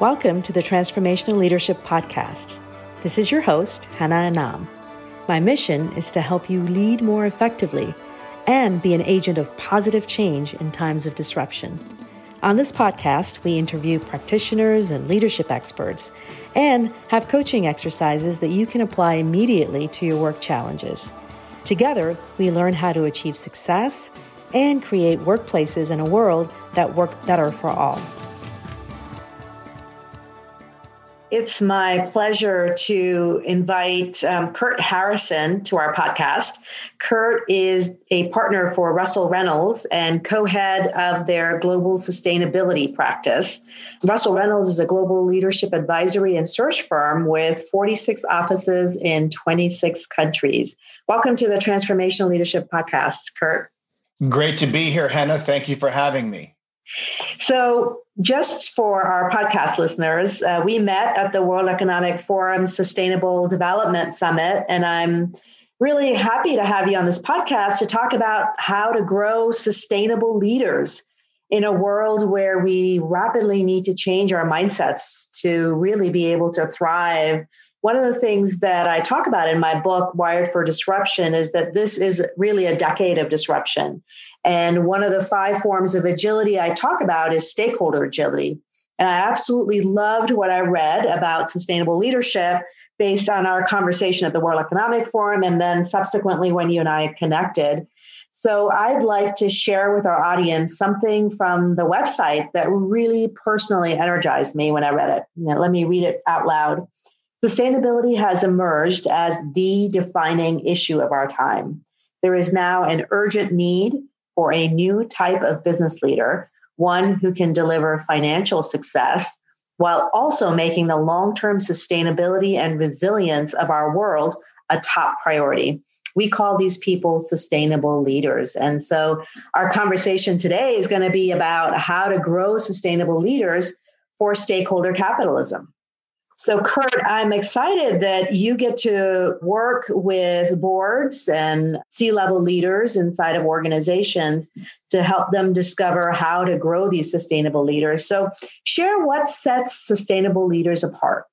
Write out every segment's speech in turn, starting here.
Welcome to the Transformational Leadership Podcast. This is your host, Hannah Anam. My mission is to help you lead more effectively and be an agent of positive change in times of disruption. On this podcast, we interview practitioners and leadership experts and have coaching exercises that you can apply immediately to your work challenges. Together, we learn how to achieve success and create workplaces in a world that work better for all. It's my pleasure to invite um, Kurt Harrison to our podcast. Kurt is a partner for Russell Reynolds and co head of their global sustainability practice. Russell Reynolds is a global leadership advisory and search firm with 46 offices in 26 countries. Welcome to the Transformational Leadership Podcast, Kurt. Great to be here, Hannah. Thank you for having me. So, just for our podcast listeners, uh, we met at the World Economic Forum Sustainable Development Summit, and I'm really happy to have you on this podcast to talk about how to grow sustainable leaders in a world where we rapidly need to change our mindsets to really be able to thrive. One of the things that I talk about in my book, Wired for Disruption, is that this is really a decade of disruption. And one of the five forms of agility I talk about is stakeholder agility. And I absolutely loved what I read about sustainable leadership based on our conversation at the World Economic Forum and then subsequently when you and I connected. So I'd like to share with our audience something from the website that really personally energized me when I read it. Now, let me read it out loud. Sustainability has emerged as the defining issue of our time. There is now an urgent need for a new type of business leader, one who can deliver financial success while also making the long term sustainability and resilience of our world a top priority. We call these people sustainable leaders. And so, our conversation today is going to be about how to grow sustainable leaders for stakeholder capitalism. So, Kurt, I'm excited that you get to work with boards and C level leaders inside of organizations to help them discover how to grow these sustainable leaders. So, share what sets sustainable leaders apart.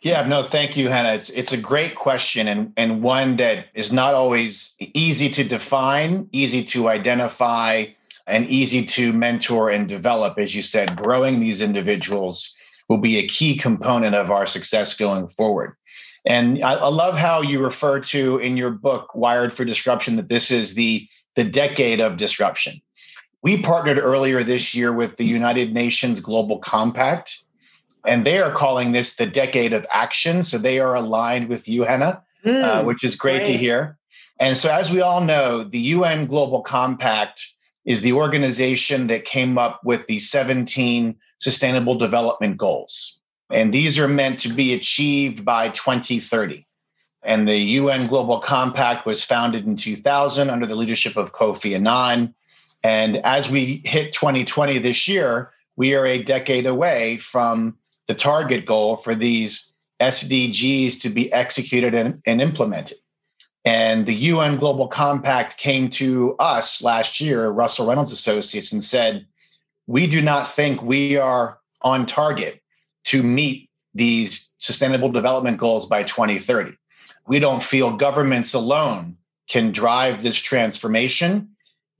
Yeah, no, thank you, Hannah. It's it's a great question and and one that is not always easy to define, easy to identify, and easy to mentor and develop. As you said, growing these individuals will be a key component of our success going forward. And I, I, love how you refer to in your book, Wired for Disruption, that this is the, the decade of disruption. We partnered earlier this year with the United Nations Global Compact, and they are calling this the decade of action. So they are aligned with you, Hannah, uh, mm, uh, which is great, great to hear. And so, as we all know, the UN Global Compact is the organization that came up with the 17 Sustainable Development Goals. And these are meant to be achieved by 2030. And the UN Global Compact was founded in 2000 under the leadership of Kofi Annan. And as we hit 2020 this year, we are a decade away from the target goal for these SDGs to be executed and, and implemented. And the UN Global Compact came to us last year, Russell Reynolds Associates, and said, We do not think we are on target to meet these sustainable development goals by 2030. We don't feel governments alone can drive this transformation.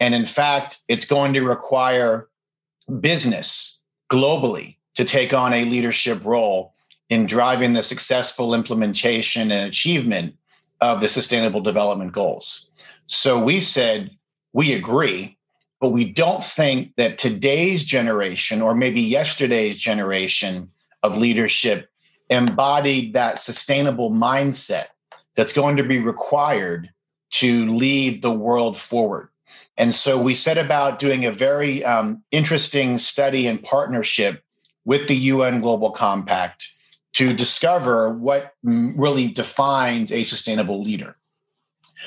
And in fact, it's going to require business globally to take on a leadership role in driving the successful implementation and achievement of the Sustainable Development Goals. So we said, we agree, but we don't think that today's generation or maybe yesterday's generation of leadership embodied that sustainable mindset that's going to be required to lead the world forward. And so we set about doing a very um, interesting study and partnership with the UN Global Compact to discover what really defines a sustainable leader.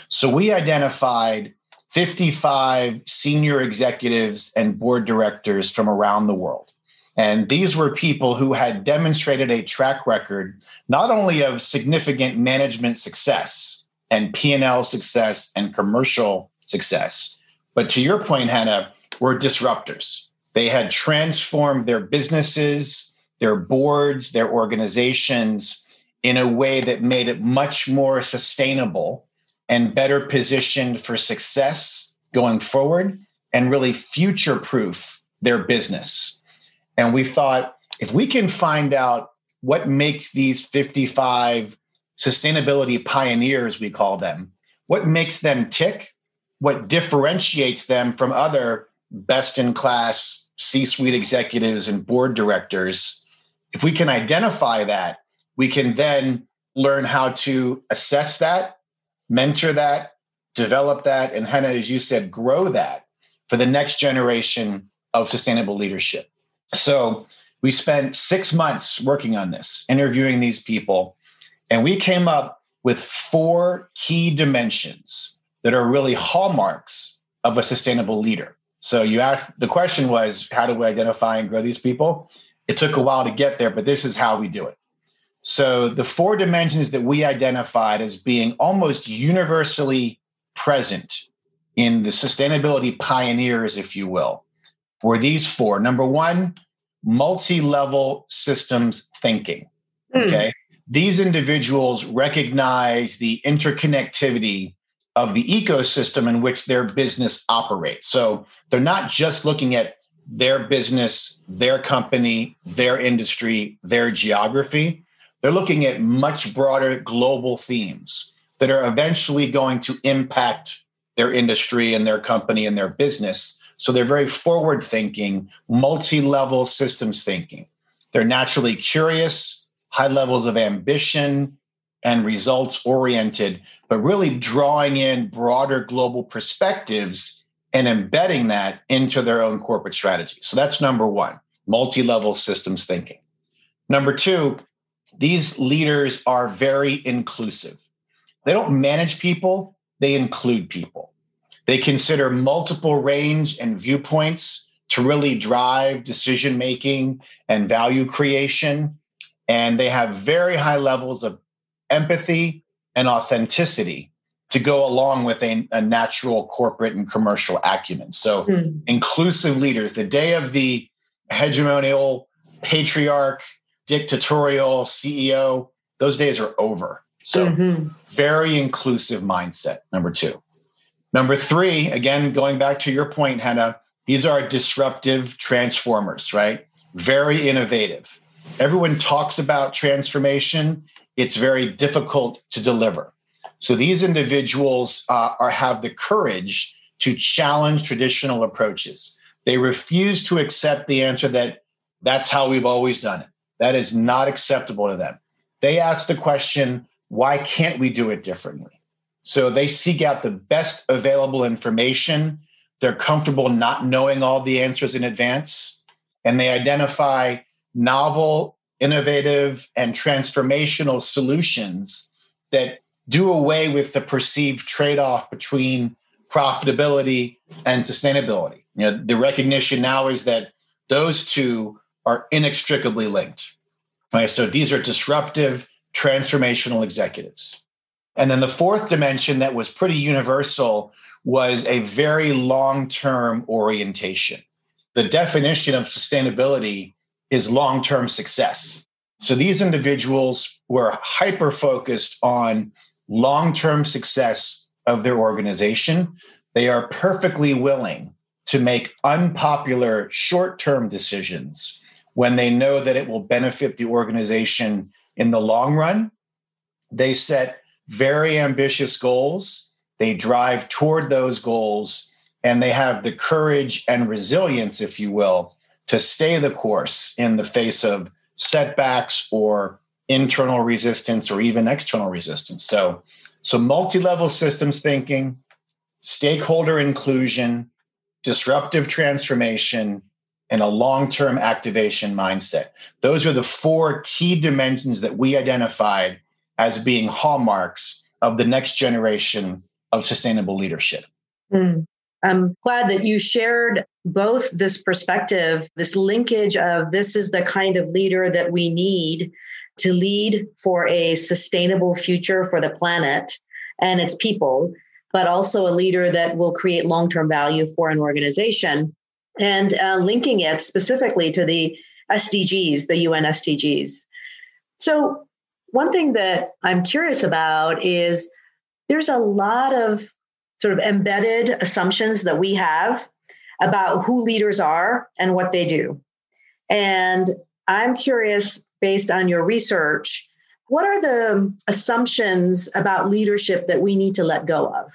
So we identified 55 senior executives and board directors from around the world. And these were people who had demonstrated a track record not only of significant management success and P&L success and commercial success, but to your point Hannah, were disruptors. They had transformed their businesses their boards, their organizations in a way that made it much more sustainable and better positioned for success going forward and really future proof their business. And we thought if we can find out what makes these 55 sustainability pioneers, we call them, what makes them tick, what differentiates them from other best in class C suite executives and board directors, if we can identify that, we can then learn how to assess that, mentor that, develop that, and Hannah, as you said, grow that for the next generation of sustainable leadership. So we spent six months working on this, interviewing these people, and we came up with four key dimensions that are really hallmarks of a sustainable leader. So you asked the question was, how do we identify and grow these people? It took a while to get there, but this is how we do it. So the four dimensions that we identified as being almost universally present in the sustainability pioneers, if you will, were these four. Number one, multi level systems thinking. Mm. Okay. These individuals recognize the interconnectivity of the ecosystem in which their business operates. So they're not just looking at their business, their company, their industry, their geography. They're looking at much broader global themes that are eventually going to impact their industry and their company and their business. So they're very forward thinking, multi level systems thinking. They're naturally curious, high levels of ambition, and results oriented, but really drawing in broader global perspectives and embedding that into their own corporate strategy. So that's number one multi level systems thinking. Number two, these leaders are very inclusive. They don't manage people, they include people. They consider multiple range and viewpoints to really drive decision making and value creation. And they have very high levels of empathy and authenticity to go along with a, a natural corporate and commercial acumen. So, mm. inclusive leaders, the day of the hegemonial, patriarch, dictatorial CEO, those days are over. So, mm-hmm. very inclusive mindset, number two. Number three, again, going back to your point, Hannah, these are disruptive transformers, right? Very innovative. Everyone talks about transformation it's very difficult to deliver. So these individuals uh, are have the courage to challenge traditional approaches. They refuse to accept the answer that that's how we've always done it. That is not acceptable to them. They ask the question, why can't we do it differently? So they seek out the best available information. They're comfortable not knowing all the answers in advance, and they identify novel innovative and transformational solutions that do away with the perceived trade-off between profitability and sustainability. You know, the recognition now is that those two are inextricably linked. Right? So these are disruptive, transformational executives. And then the fourth dimension that was pretty universal was a very long-term orientation. The definition of sustainability is long term success. So these individuals were hyper focused on long term success of their organization. They are perfectly willing to make unpopular short term decisions when they know that it will benefit the organization in the long run. They set very ambitious goals, they drive toward those goals, and they have the courage and resilience, if you will, to stay the course in the face of setbacks or internal resistance or even external resistance. So, so multi-level systems thinking, stakeholder inclusion, disruptive transformation, and a long-term activation mindset. Those are the four key dimensions that we identified as being hallmarks of the next generation of sustainable leadership. Mm. I'm glad that you shared both this perspective, this linkage of this is the kind of leader that we need to lead for a sustainable future for the planet and its people, but also a leader that will create long term value for an organization. And uh, linking it specifically to the SDGs, the UN SDGs. So, one thing that I'm curious about is there's a lot of sort of embedded assumptions that we have about who leaders are and what they do. And I'm curious, based on your research, what are the assumptions about leadership that we need to let go of?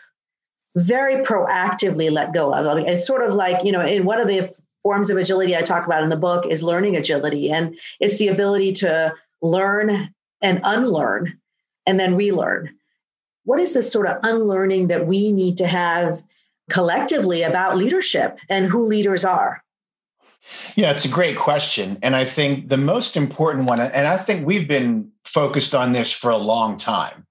Very proactively let go of. It's sort of like, you know, in one of the forms of agility I talk about in the book is learning agility. And it's the ability to learn and unlearn and then relearn. What is this sort of unlearning that we need to have collectively about leadership and who leaders are? Yeah, it's a great question. And I think the most important one, and I think we've been focused on this for a long time.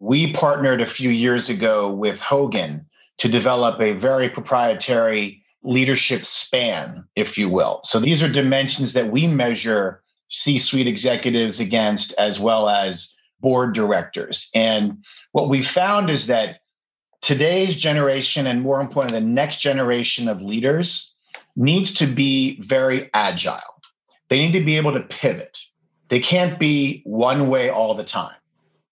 We partnered a few years ago with Hogan to develop a very proprietary leadership span, if you will. So these are dimensions that we measure C suite executives against, as well as board directors. And what we found is that today's generation, and more importantly, the next generation of leaders, needs to be very agile. They need to be able to pivot. They can't be one way all the time.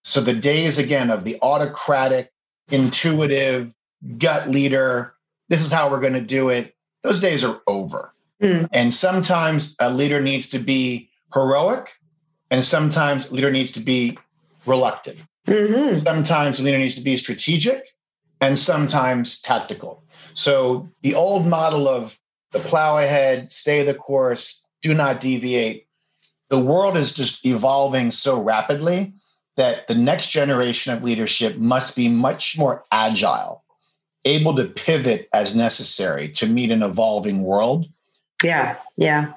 So the days again of the autocratic, intuitive, gut leader, this is how we're going to do it, those days are over. Mm. And sometimes a leader needs to be heroic, and sometimes a leader needs to be reluctant. Mm-hmm. Sometimes a leader needs to be strategic, and sometimes tactical. So the old model of the plow ahead, stay the course, do not deviate. The world is just evolving so rapidly that the next generation of leadership must be much more agile, able to pivot as necessary to meet an evolving world. Yeah, yeah.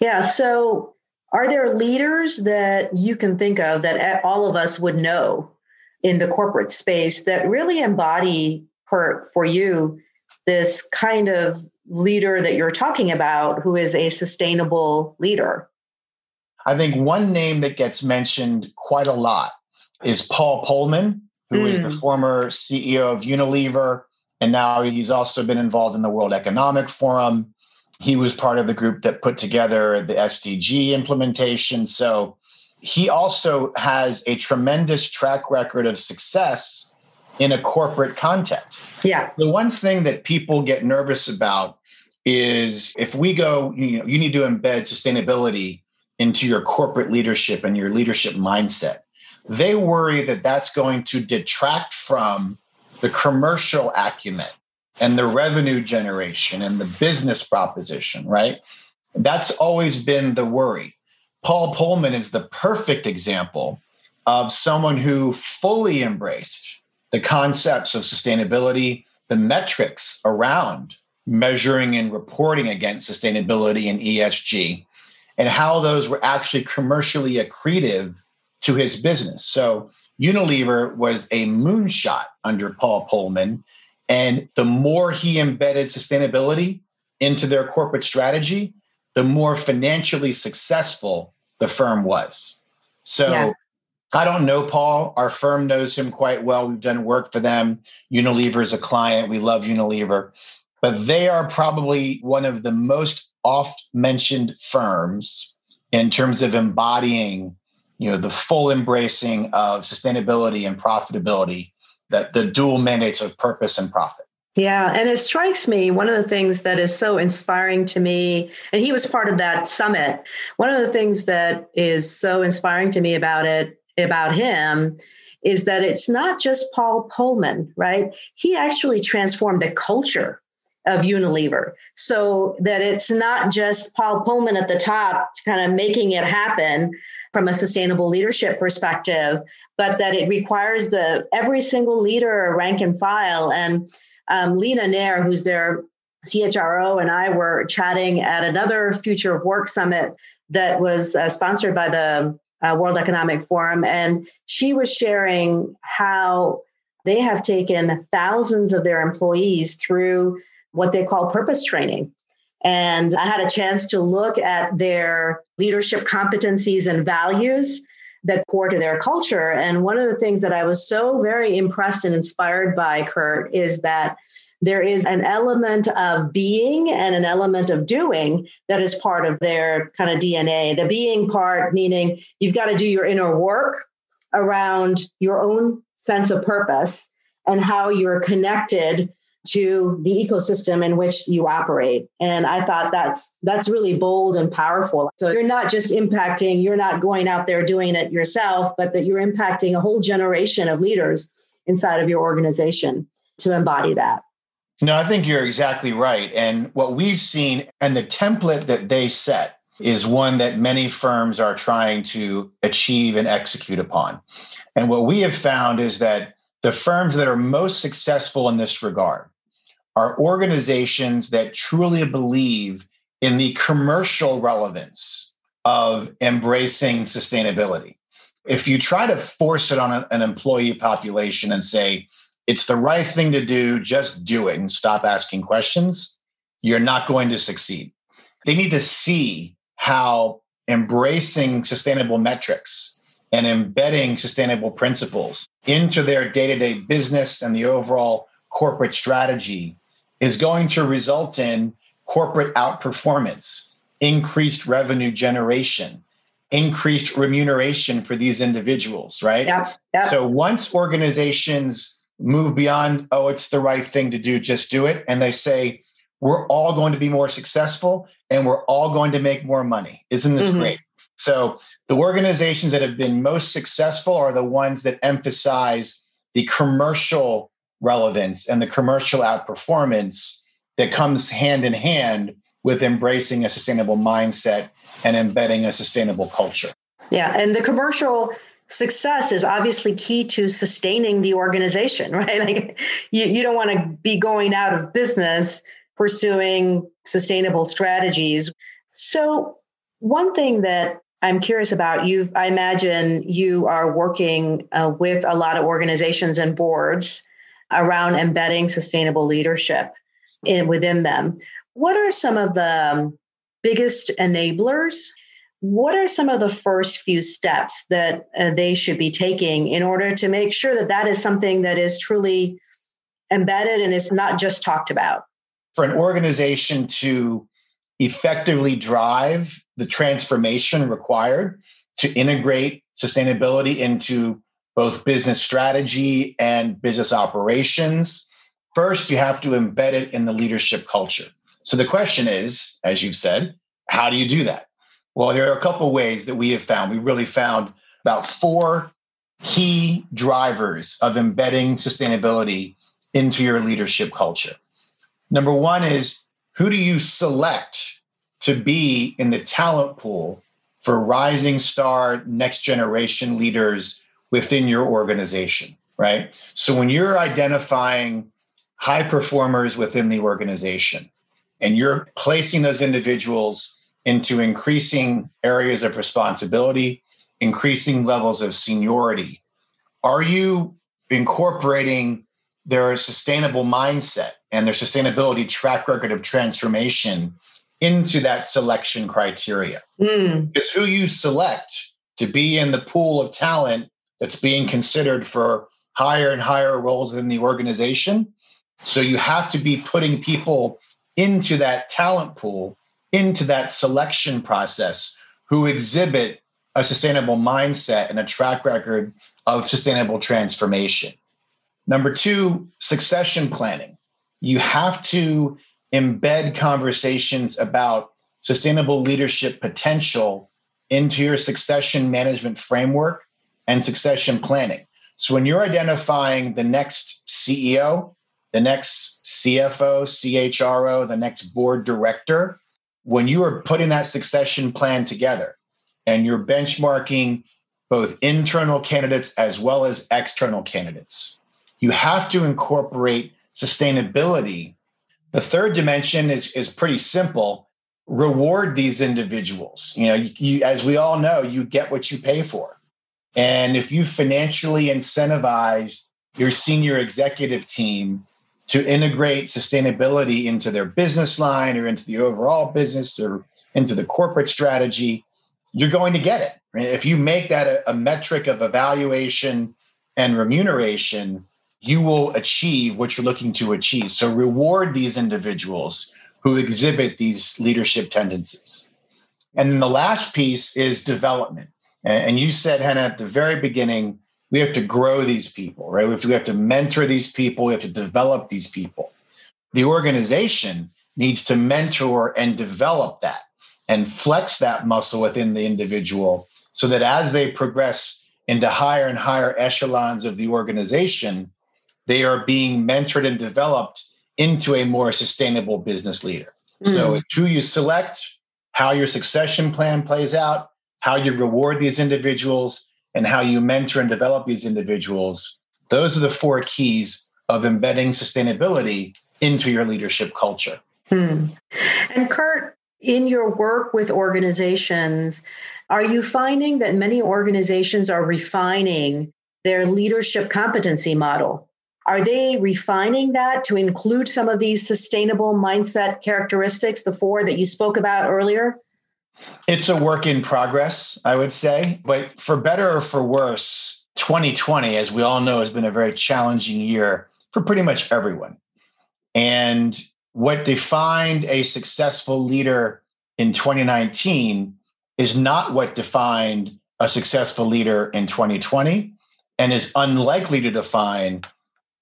Yeah. So, are there leaders that you can think of that all of us would know in the corporate space that really embody for, for you this kind of leader that you're talking about who is a sustainable leader? I think one name that gets mentioned quite a lot is Paul Polman, who mm. is the hmm. former CEO of Unilever. And now he's also been involved in the World Economic Forum. He was part of the group that put together the SDG implementation. So he also has a tremendous track record of success in a corporate context. Yeah. The one thing that people get nervous about is if we go, you know, you need to embed sustainability into your corporate leadership and your leadership mindset. They worry that that's going to detract from the commercial acumen and the revenue generation and the business proposition, right? That's always been the worry. Paul Polman is the perfect example of someone who fully embraced the concepts of sustainability, the metrics around measuring and reporting against sustainability and ESG, and how those were actually commercially accretive to his business. So Unilever was a moonshot under Paul Polman. And the more he embedded sustainability into their corporate strategy, the more financially successful the firm was. So yeah. I don't know Paul. Our firm knows him quite well. We've done work for them. Unilever is a client. We love Unilever. But they are probably one of the most oft mentioned firms in terms of embodying you know the full embracing of sustainability and profitability that the dual mandates of purpose and profit yeah, and it strikes me one of the things that is so inspiring to me, and he was part of that summit. One of the things that is so inspiring to me about it about him is that it's not just Paul Polman, right? He actually transformed the culture of Unilever so that it's not just Paul Polman at the top kind of making it happen from a sustainable leadership perspective, but that it requires the every single leader rank and file. And um, Leena Nair, who's their CHRO, and I were chatting at another Future of Work Summit that was uh, sponsored by the uh, World Economic Forum, and she was sharing how they have taken thousands of their employees through what they call purpose training. And I had a chance to look at their leadership competencies and values that core to their culture. And one of the things that I was so very impressed and inspired by, Kurt, is that there is an element of being and an element of doing that is part of their kind of DNA. The being part, meaning you've got to do your inner work around your own sense of purpose and how you're connected to the ecosystem in which you operate. And i thought that's that's really bold and powerful. So you're not just impacting you're not going out there doing it yourself but that you're impacting a whole generation of leaders inside of your organization to embody that no i think you're exactly right and what we've seen and the template that they set is one that many firms are trying to achieve and execute upon and what we have found is that the firms that are most successful in this regard are organizations that truly believe in the commercial relevance of embracing sustainability. If you try to force it on an employee population and say, it's the right thing to do, just do it and stop asking questions, you're not going to succeed. They need to see how embracing sustainable metrics and embedding sustainable principles into their day to day business and the overall corporate strategy is going to result in corporate outperformance, increased revenue generation, increased remuneration for these individuals, right? Yeah. So once organizations move beyond, oh, it's the right thing to do, just do it, and they say, we're all going to be more successful and we're all going to make more money. Isn't this mm-hmm. great? So the organizations that have been most successful are the ones that emphasize the commercial relevance and the commercial outperformance that comes hand in hand with embracing a sustainable mindset and embedding a sustainable culture. Yeah, and the commercial success is obviously key to sustaining the organization, right? Like you, you don't want to be going out of business pursuing sustainable strategies. So, one thing that I'm curious about you, I imagine you are working uh, with a lot of organizations and boards around embedding sustainable leadership in, within them. What are some of the um, biggest enablers? What are some of the first few steps that uh, they should be taking in order to make sure that that is something that is truly embedded and is not just talked about? For an organization to effectively drive the transformation required to integrate sustainability into both business strategy and business operations. First, you have to embed it in the leadership culture. So the question is, as you've said, how do you do that? Well, there are a couple ways that we have found. We really found about four key drivers of embedding sustainability into your leadership culture. Number one is who do you select to be in the talent pool for rising star next generation leaders within your organization, right? So when you're identifying high performers within the organization and you're placing those individuals into increasing areas of responsibility, increasing levels of seniority, are you incorporating their sustainable mindset and their sustainability track record of transformation into that selection criteria? Mm. Because who you select to be in the pool of talent that's being considered for higher and higher roles in the organization. So you have to be putting people into that talent pool, into that selection process who exhibit a sustainable mindset and a track record of sustainable transformation. Number two, succession planning. You have to embed conversations about sustainable leadership potential into your succession management framework and succession planning. So when you're identifying the next CEO, the next CFO, CHRO, the next board director, when you are putting that succession plan together and you're benchmarking both internal candidates as well as external candidates, you have to incorporate sustainability. The third dimension is, is pretty simple. Reward these individuals. You know, you, you, as we all know, you get what you pay for. And if you financially incentivize your senior executive team to integrate sustainability into their business line or into the overall business or into the corporate strategy, you're going to get it. If you make that a, a metric of evaluation and remuneration, you will achieve what you're looking to achieve. So reward these individuals who exhibit these leadership tendencies. And then the last piece is development. And you said, Hannah, at the very beginning, we have to grow these people, right? We have to, we have to mentor these people, we have to develop these people. The organization needs to mentor and develop that and flex that muscle within the individual so that as they progress into higher and higher echelons of the organization, they are being mentored and developed into a more sustainable business leader. Mm. So, who you select, how your succession plan plays out, how you reward these individuals, and how you mentor and develop these individuals, those are the four keys of embedding sustainability into your leadership culture. Hmm. And Kurt, in your work with organizations, are you finding that many organizations are refining their leadership competency model? Are they refining that to include some of these sustainable mindset characteristics, the four that you spoke about earlier? It's a work in progress, I would say. But for better or for worse, 2020, as we all know, has been a very challenging year for pretty much everyone. And what defined a successful leader in 2019 is not what defined a successful leader in 2020 and is unlikely to define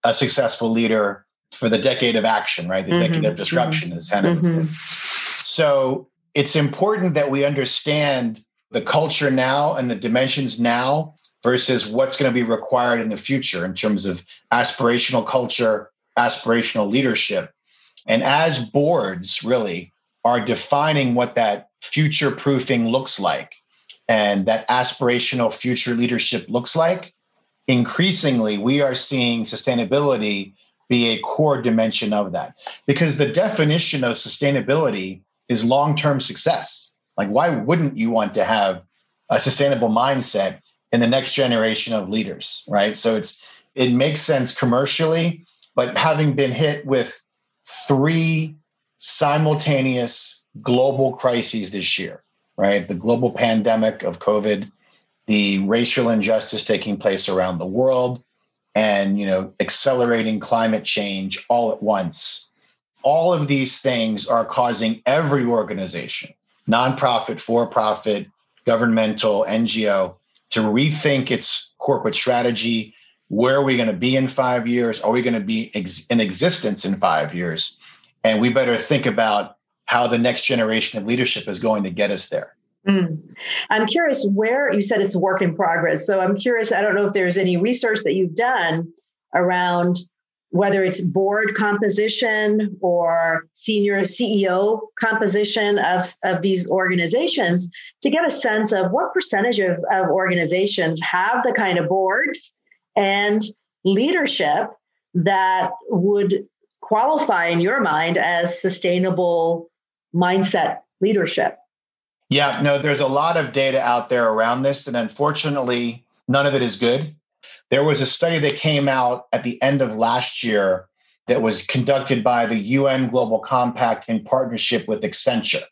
a successful leader for the decade of action, right? The mm-hmm. decade of disruption, mm-hmm. as Hannah mm-hmm. So it's important that we understand the culture now and the dimensions now versus what's going to be required in the future in terms of aspirational culture, aspirational leadership. And as boards really are defining what that future proofing looks like and that aspirational future leadership looks like, increasingly we are seeing sustainability be a core dimension of that. Because the definition of sustainability is long term success. Like, why wouldn't you want to have a sustainable mindset in the next generation of leaders, right? So it's it makes sense commercially, but having been hit with three simultaneous global crises this year, right? The global pandemic of COVID, the racial injustice taking place around the world, and you know, accelerating climate change all at once all of these things are causing every organization, nonprofit, for profit, governmental, NGO, to rethink its corporate strategy. Where are we going to be in five years? Are we going to be ex- in existence in five years? And we better think about how the next generation of leadership is going to get us there. Mm. I'm curious where you said it's a work in progress. So I'm curious, I don't know if there's any research that you've done around whether it's board composition or senior CEO composition of, of these organizations, to get a sense of what percentage of, of organizations have the kind of boards and leadership that would qualify in your mind as sustainable mindset leadership. Yeah, no, there's a lot of data out there around this, and unfortunately, none of it is good. There was a study that came out at the end of last year that was conducted by the UN Global Compact in partnership with Accenture.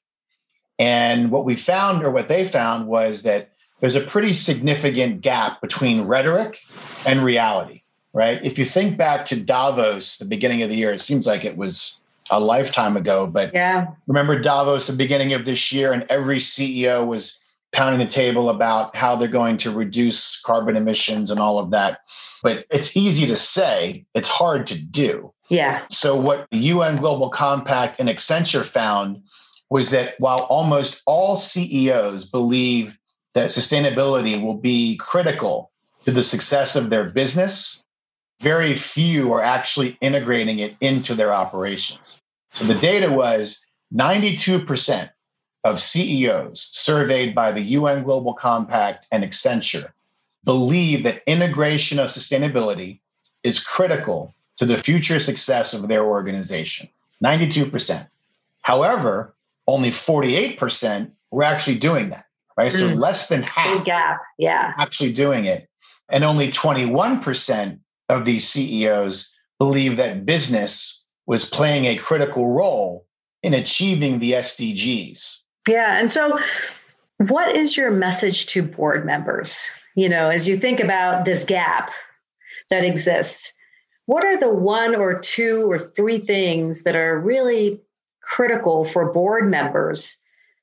And what we found, or what they found, was that there's a pretty significant gap between rhetoric and reality, right? If you think back to Davos, the beginning of the year, it seems like it was a lifetime ago, but yeah. remember Davos, the beginning of this year, and every CEO was pounding the table about how they're going to reduce carbon emissions and all of that. But it's easy to say, it's hard to do. Yeah. So, what the UN Global Compact and Accenture found was that while almost all CEOs believe that sustainability will be critical to the success of their business, very few are actually integrating it into their operations. So the data was 92% of CEOs surveyed by the UN Global Compact and Accenture believe that integration of sustainability is critical to the future success of their organization. 92%. However, only 48% were actually doing that, right? Mm. So less than half Big gap. Yeah. actually doing it. And only 21% of these CEOs believe that business was playing a critical role in achieving the SDGs. Yeah. And so, what is your message to board members? You know, as you think about this gap that exists, what are the one or two or three things that are really critical for board members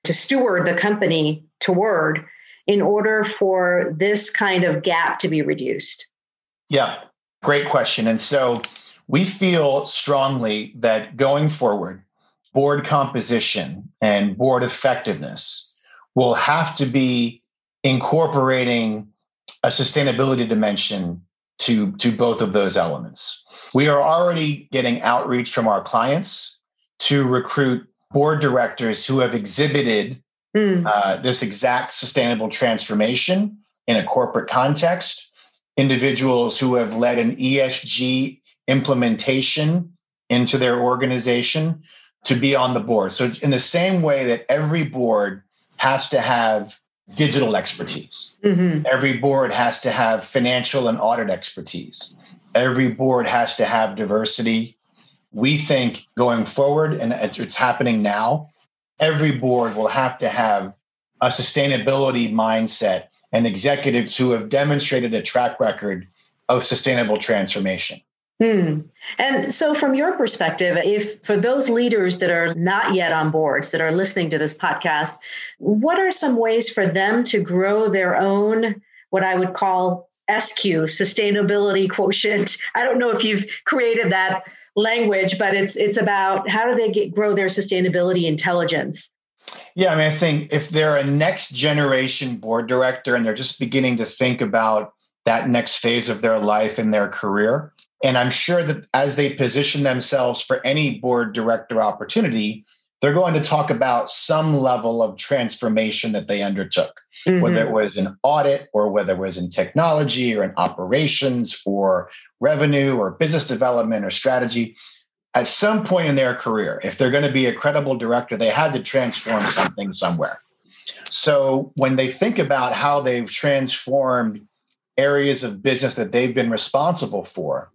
to steward the company toward in order for this kind of gap to be reduced? Yeah, great question. And so we feel strongly that going forward, board composition and board effectiveness will have to be incorporating a sustainability dimension to, to both of those elements. We are already getting outreach from our clients to recruit board directors who have exhibited mm. uh, this exact sustainable transformation in a corporate context, individuals who have led an ESG implementation into their organization to be on the board. So, in the same way that every board has to have digital expertise, mm-hmm. every board has to have financial and audit expertise, every board has to have diversity. We think going forward, and it's happening now, every board will have to have a sustainability mindset and executives who have demonstrated a track record of sustainable transformation. Hmm. And so, from your perspective, if for those leaders that are not yet on boards that are listening to this podcast, what are some ways for them to grow their own, what I would call SQ, sustainability quotient? I don't know if you've created that language, but it's it's about how do they get grow their sustainability intelligence? Yeah, I mean, I think if they're a next generation board director and they're just beginning to think about that next phase of their life and their career, and I'm sure that as they position themselves for any board director opportunity, they're going to talk about some level of transformation that they undertook, mm-hmm. whether it was an audit or whether it was in technology or in operations or revenue or business development or strategy. At some point in their career, if they're going to be a credible director, they had to transform something somewhere. So when they think about how they've transformed areas of business that they've been responsible for,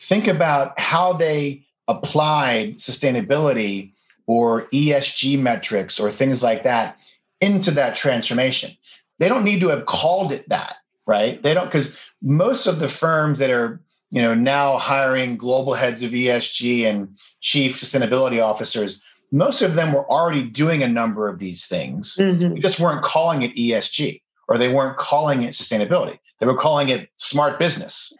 think about how they applied sustainability or ESG metrics or things like that into that transformation. They don't need to have called it that, right? They don't because most of the firms that are you know now hiring global heads of ESG and chief sustainability officers, most of them were already doing a number of these things. Mm-hmm. They just weren't calling it ESG or they weren't calling it sustainability. They were calling it smart business.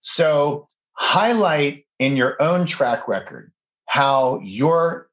So highlight in your own track record how your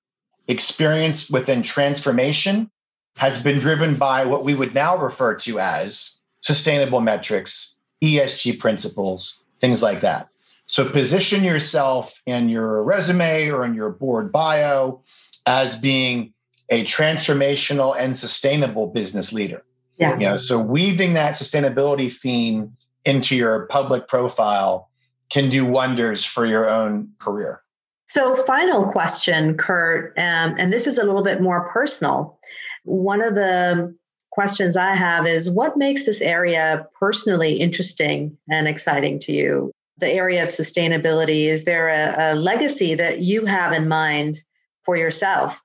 experience within transformation has been driven by what we would now refer to as sustainable metrics, ESG principles, things like that. So position yourself in your resume or in your board bio as being a transformational and sustainable business leader. Yeah. You know, so weaving that sustainability theme into your public profile can do wonders for your own career. So, final question, Kurt, um, and this is a little bit more personal. One of the questions I have is what makes this area personally interesting and exciting to you? The area of sustainability, is there a, a legacy that you have in mind for yourself?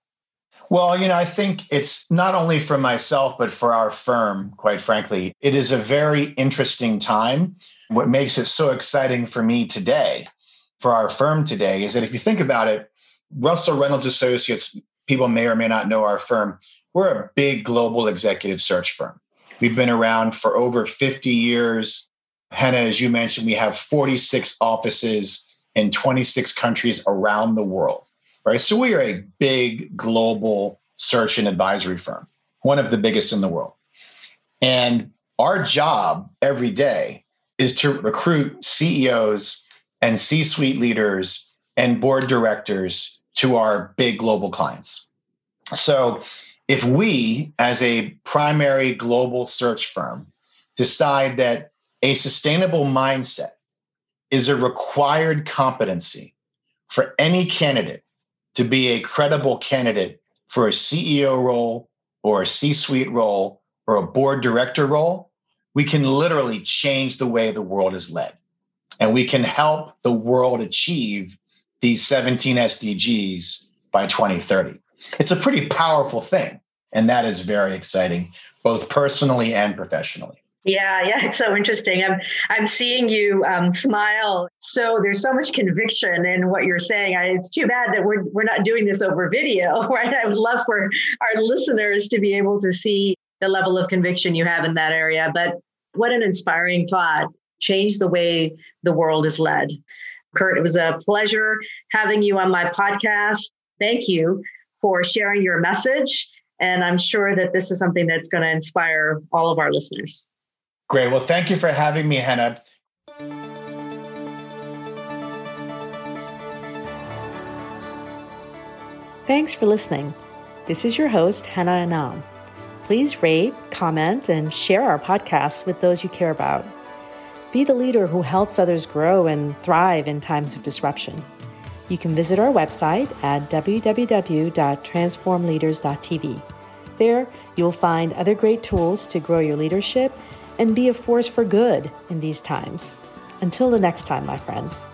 Well, you know, I think it's not only for myself, but for our firm, quite frankly. It is a very interesting time what makes it so exciting for me today, for our firm today, is that if you think about it, Russell Reynolds Associates, people may or may not know our firm, we're a big global executive search firm. We've been around for over 50 years. Hannah, as you mentioned, we have 46 offices in 26 countries around the world, right? So we are a big global search and advisory firm, one of the biggest in the world. And our job every day is to recruit CEOs and C suite leaders and board directors to our big global clients. So, if we, as a primary global search firm, decide that a sustainable mindset is a required competency for any candidate to be a credible candidate for a CEO role or a C suite role or a board director role, we can literally change the way the world is led. And we can help the world achieve these 17 SDGs by 2030. It's a pretty powerful thing. And that is very exciting, both personally and professionally. Yeah, yeah, it's so interesting. I'm I'm seeing you um, smile. So there's so much conviction in what you're saying. I, it's too bad that we're we're not doing this over video, right? I would love for our listeners to be able to see the level of conviction you have in that area. But what an inspiring thought! Change the way the world is led. Kurt, it was a pleasure having you on my podcast. Thank you for sharing your message. And I'm sure that this is something that's going to inspire all of our listeners. Great. Well, thank you for having me, Hannah. Thanks for listening. This is your host, Hannah Anam. Please rate, comment, and share our podcasts with those you care about. Be the leader who helps others grow and thrive in times of disruption. You can visit our website at www.transformleaders.tv. There, you'll find other great tools to grow your leadership and be a force for good in these times. Until the next time, my friends.